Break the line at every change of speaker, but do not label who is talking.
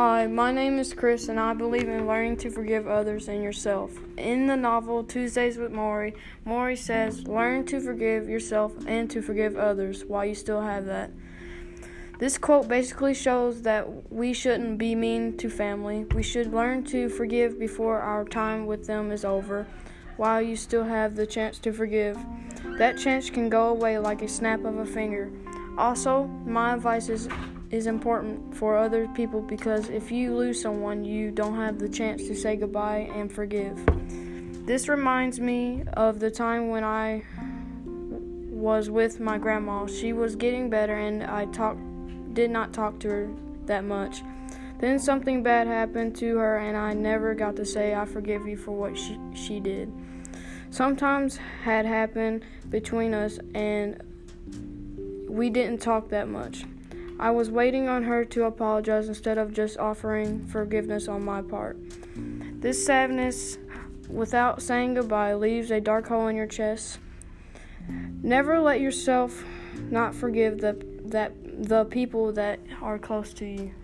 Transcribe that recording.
Hi, my name is Chris, and I believe in learning to forgive others and yourself. In the novel Tuesdays with Morrie, Morrie says, Learn to forgive yourself and to forgive others while you still have that. This quote basically shows that we shouldn't be mean to family. We should learn to forgive before our time with them is over, while you still have the chance to forgive. That chance can go away like a snap of a finger. Also, my advice is is important for other people because if you lose someone, you don't have the chance to say goodbye and forgive. This reminds me of the time when I was with my grandma. She was getting better and I talked did not talk to her that much. Then something bad happened to her and I never got to say I forgive you for what she she did. Sometimes had happened between us and we didn't talk that much. I was waiting on her to apologize instead of just offering forgiveness on my part. This sadness, without saying goodbye, leaves a dark hole in your chest. Never let yourself not forgive the that the people that are close to you.